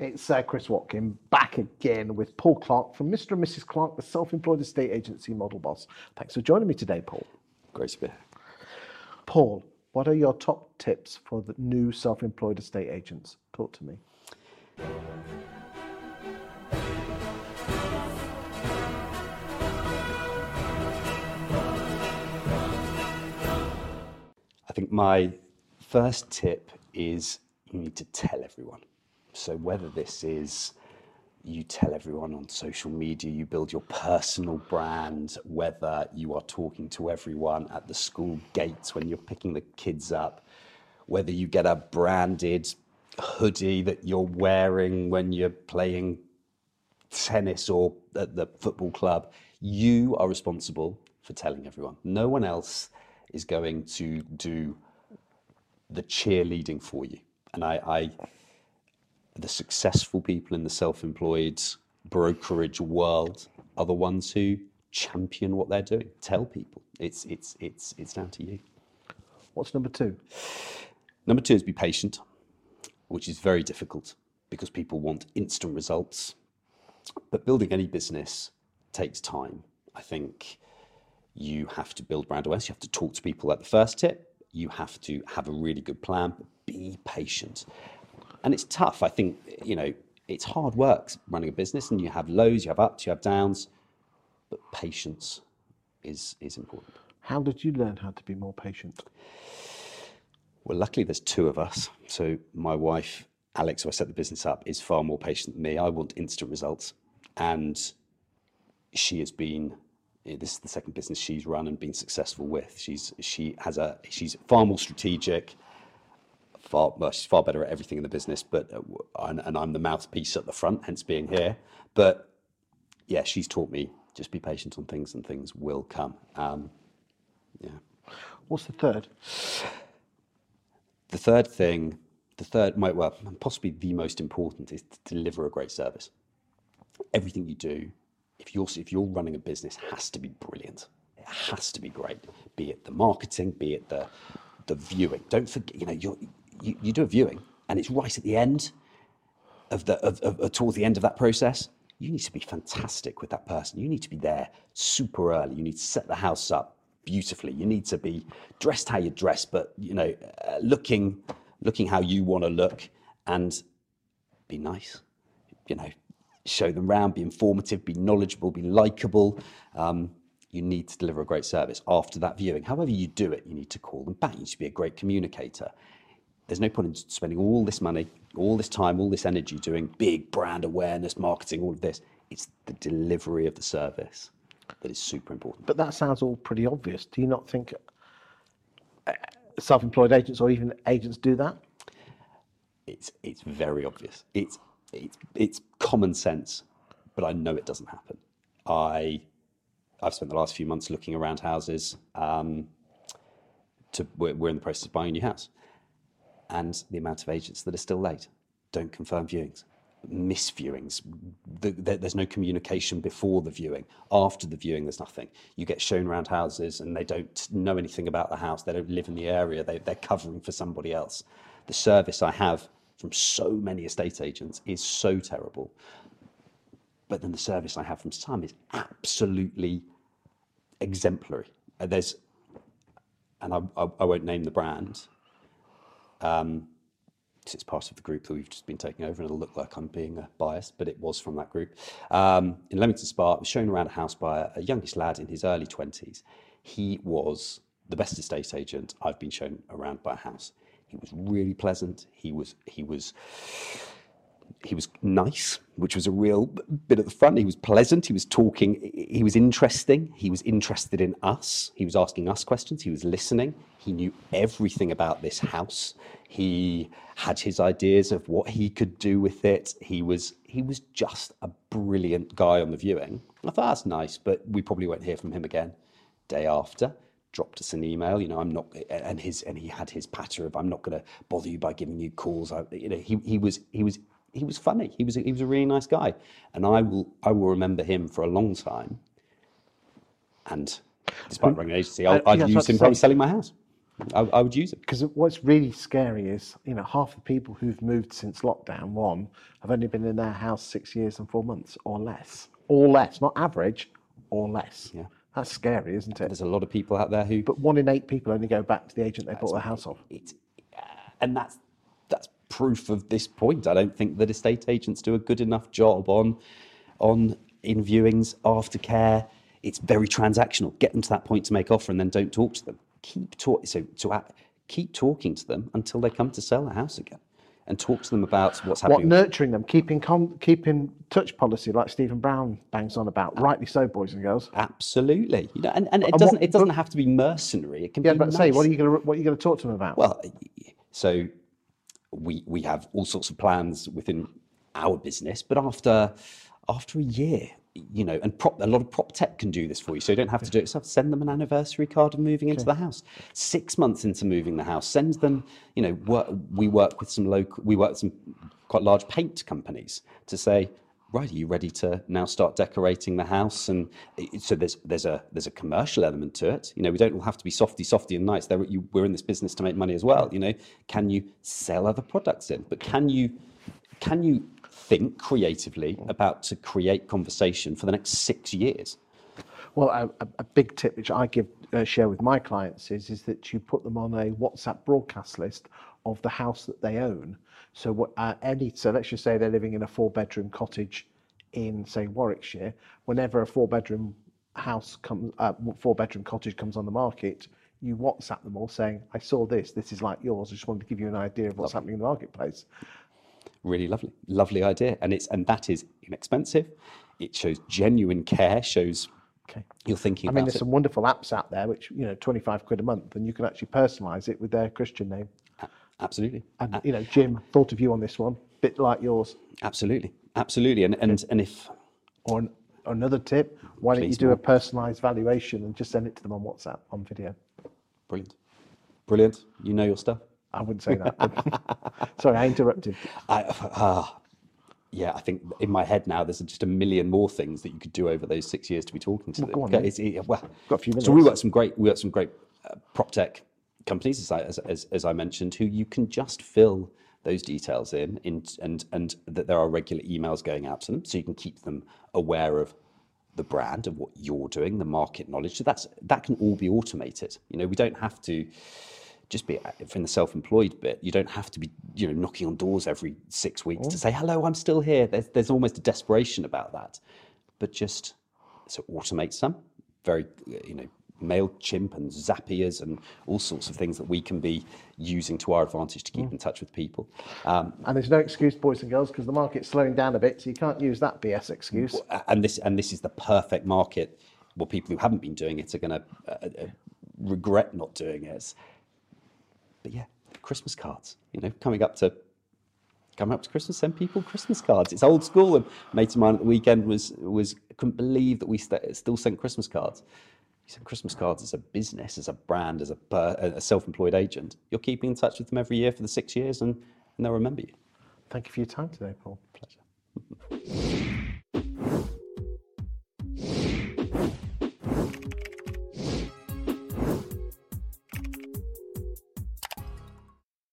It's uh, Chris Watkin back again with Paul Clark from Mr. and Mrs. Clark, the self employed estate agency model boss. Thanks for joining me today, Paul. Great to be here. Paul, what are your top tips for the new self employed estate agents? Talk to me. I think my first tip is you need to tell everyone. So whether this is you tell everyone on social media, you build your personal brand, whether you are talking to everyone at the school gates when you're picking the kids up, whether you get a branded hoodie that you're wearing when you're playing tennis or at the football club, you are responsible for telling everyone. No one else is going to do the cheerleading for you. And I, I the successful people in the self-employed brokerage world are the ones who champion what they're doing. Tell people. It's it's it's it's down to you. What's number two? Number two is be patient, which is very difficult because people want instant results. But building any business takes time. I think you have to build brand awareness. You have to talk to people at the first tip. You have to have a really good plan. Be patient. And it's tough. I think, you know, it's hard work running a business and you have lows, you have ups, you have downs, but patience is, is important. How did you learn how to be more patient? Well, luckily there's two of us. So my wife, Alex, who I set the business up, is far more patient than me. I want instant results. And she has been eh, this is the second business she's run and been successful with. She's she has a she's far more strategic, far well, she's far better at everything in the business. But uh, and, and I'm the mouthpiece at the front, hence being here. But yeah, she's taught me just be patient on things, and things will come. Um, yeah. What's the third? The third thing, the third, well, possibly the most important, is to deliver a great service. Everything you do if you're if you're running a business has to be brilliant. It has to be great. Be it the marketing, be it the the viewing. Don't forget, you know, you you, you do a viewing and it's right at the end of the of, of, of, towards the end of that process. You need to be fantastic with that person. You need to be there super early. You need to set the house up beautifully. You need to be dressed how you dress, but you know, uh, looking looking how you want to look and be nice. You know, show them around, be informative, be knowledgeable, be likable. Um, you need to deliver a great service after that viewing. However, you do it, you need to call them back. You need to be a great communicator. There's no point in spending all this money, all this time, all this energy doing big brand awareness, marketing, all of this. It's the delivery of the service that is super important. But that sounds all pretty obvious. Do you not think uh, self employed agents or even agents do that? It's, it's very obvious. It's it's, it's common sense, but I know it doesn't happen. I, I've spent the last few months looking around houses. Um, to, we're, we're in the process of buying a new house. And the amount of agents that are still late, don't confirm viewings, miss viewings. The, the, there's no communication before the viewing. After the viewing, there's nothing. You get shown around houses and they don't know anything about the house. They don't live in the area. They, they're covering for somebody else. The service I have from so many estate agents is so terrible. But then the service I have from some is absolutely exemplary. There's, and I, I, I won't name the brand. Um, it's part of the group that we've just been taking over, and it'll look like I'm being uh, biased, but it was from that group. Um, in Leamington Spa, was shown around a house by a, a youngish lad in his early 20s. He was the best estate agent I've been shown around by a house. He was really pleasant. He was he was he was nice, which was a real bit at the front. He was pleasant. He was talking. He was interesting. He was interested in us. He was asking us questions. He was listening. He knew everything about this house. He had his ideas of what he could do with it. He was he was just a brilliant guy on the viewing. I thought that's nice, but we probably won't hear from him again. Day after, dropped us an email. You know, I'm not, and his and he had his patter of I'm not going to bother you by giving you calls. I, you know, he he was he was he was funny. He was he was a really nice guy, and I will I will remember him for a long time. And despite running an agency, I, would uh, use him probably selling my house. I, I would use it. Because what's really scary is, you know, half the people who've moved since lockdown one have only been in their house six years and four months or less, or less, not average, or less. Yeah. That's scary, isn't it? There's a lot of people out there who But one in eight people only go back to the agent they bought their house off. it's uh, and that's proof of this point. I don't think that estate agents do a good enough job on on in viewings, aftercare. It's very transactional. Get them to that point to make offer, and then don't talk to them. Keep talk so to a- keep talking to them until they come to sell the house again, and talk to them about what's happening. What nurturing them, keeping con- keeping touch policy, like Stephen Brown bangs on about, ah. rightly so, boys and girls. Absolutely, you know, and, and it And doesn't what- it doesn't have to be mercenary. It can Yeah, be but nice. say, what are you going to what are you going to talk to them about? Well, so we we have all sorts of plans within our business, but after after a year, you know, and prop, a lot of prop tech can do this for you, so you don't have to do it yourself. Send them an anniversary card of moving into the house. Six months into moving the house, send them. You know, work, we work with some local, we work with some quite large paint companies to say. Right, are you ready to now start decorating the house? And it- so there's there's a there's a commercial element to it. You know, we don't all have to be softy, softy, and nice. There, you, we're in this business to make money as well. You know, can you sell other products in? But can you can you think creatively about to create conversation for the next six years? Well, a, a- a big tip which I give uh, share with my clients is is that you put them on a WhatsApp broadcast list of the house that they own. So what uh, any so let's just say they're living in a four bedroom cottage in say Warwickshire. Whenever a four bedroom house comes, uh, four bedroom cottage comes on the market, you WhatsApp them all saying, "I saw this. This is like yours. I just wanted to give you an idea of what's happening in the marketplace." Really lovely, lovely idea, and it's and that is inexpensive. It shows genuine care. Shows Okay. you're thinking I mean, there's it. some wonderful apps out there, which you know, 25 quid a month, and you can actually personalise it with their Christian name. Absolutely, And you know, Jim, thought of you on this one, bit like yours. absolutely, absolutely, and and and if Or an, another tip: why don't you do a personalised valuation and just send it to them on WhatsApp on video? brilliant, brilliant, you know your stuff. I wouldn't say that. Sorry, I interrupted. I, uh, yeah, I think in my head now there's just a million more things that you could do over those six years to be talking to them. go on Okay, it's- it- well, Got a few minutes. so we work some great, we work some great uh, prop tech companies, as I, as, as, as I mentioned, who you can just fill those details in, in, and and that there are regular emails going out to them, so you can keep them aware of the brand of what you're doing, the market knowledge. So that's that can all be automated. You know, we don't have to just be from the self-employed bit. You don't have to be, you know, knocking on doors every six weeks to say hello. I'm still here. There's there's almost a desperation about that, but just so automate some very, you know, Mailchimp and Zapiers and all sorts of things that we can be using to our advantage to keep in touch with people. Um, And there's no excuse, boys and girls, because the market's slowing down a bit, so you can't use that BS excuse. and this and this is the perfect market. Well, people who haven't been doing it are going to uh, uh, regret not doing it. But yeah, Christmas cards. You know, coming up to coming up to Christmas, send people Christmas cards. It's old school. And mate of mine at the weekend was was couldn't believe that we st- still sent Christmas cards. You send Christmas cards as a business, as a brand, as a, a self-employed agent. You're keeping in touch with them every year for the six years, and, and they'll remember you. Thank you for your time today, Paul. Pleasure.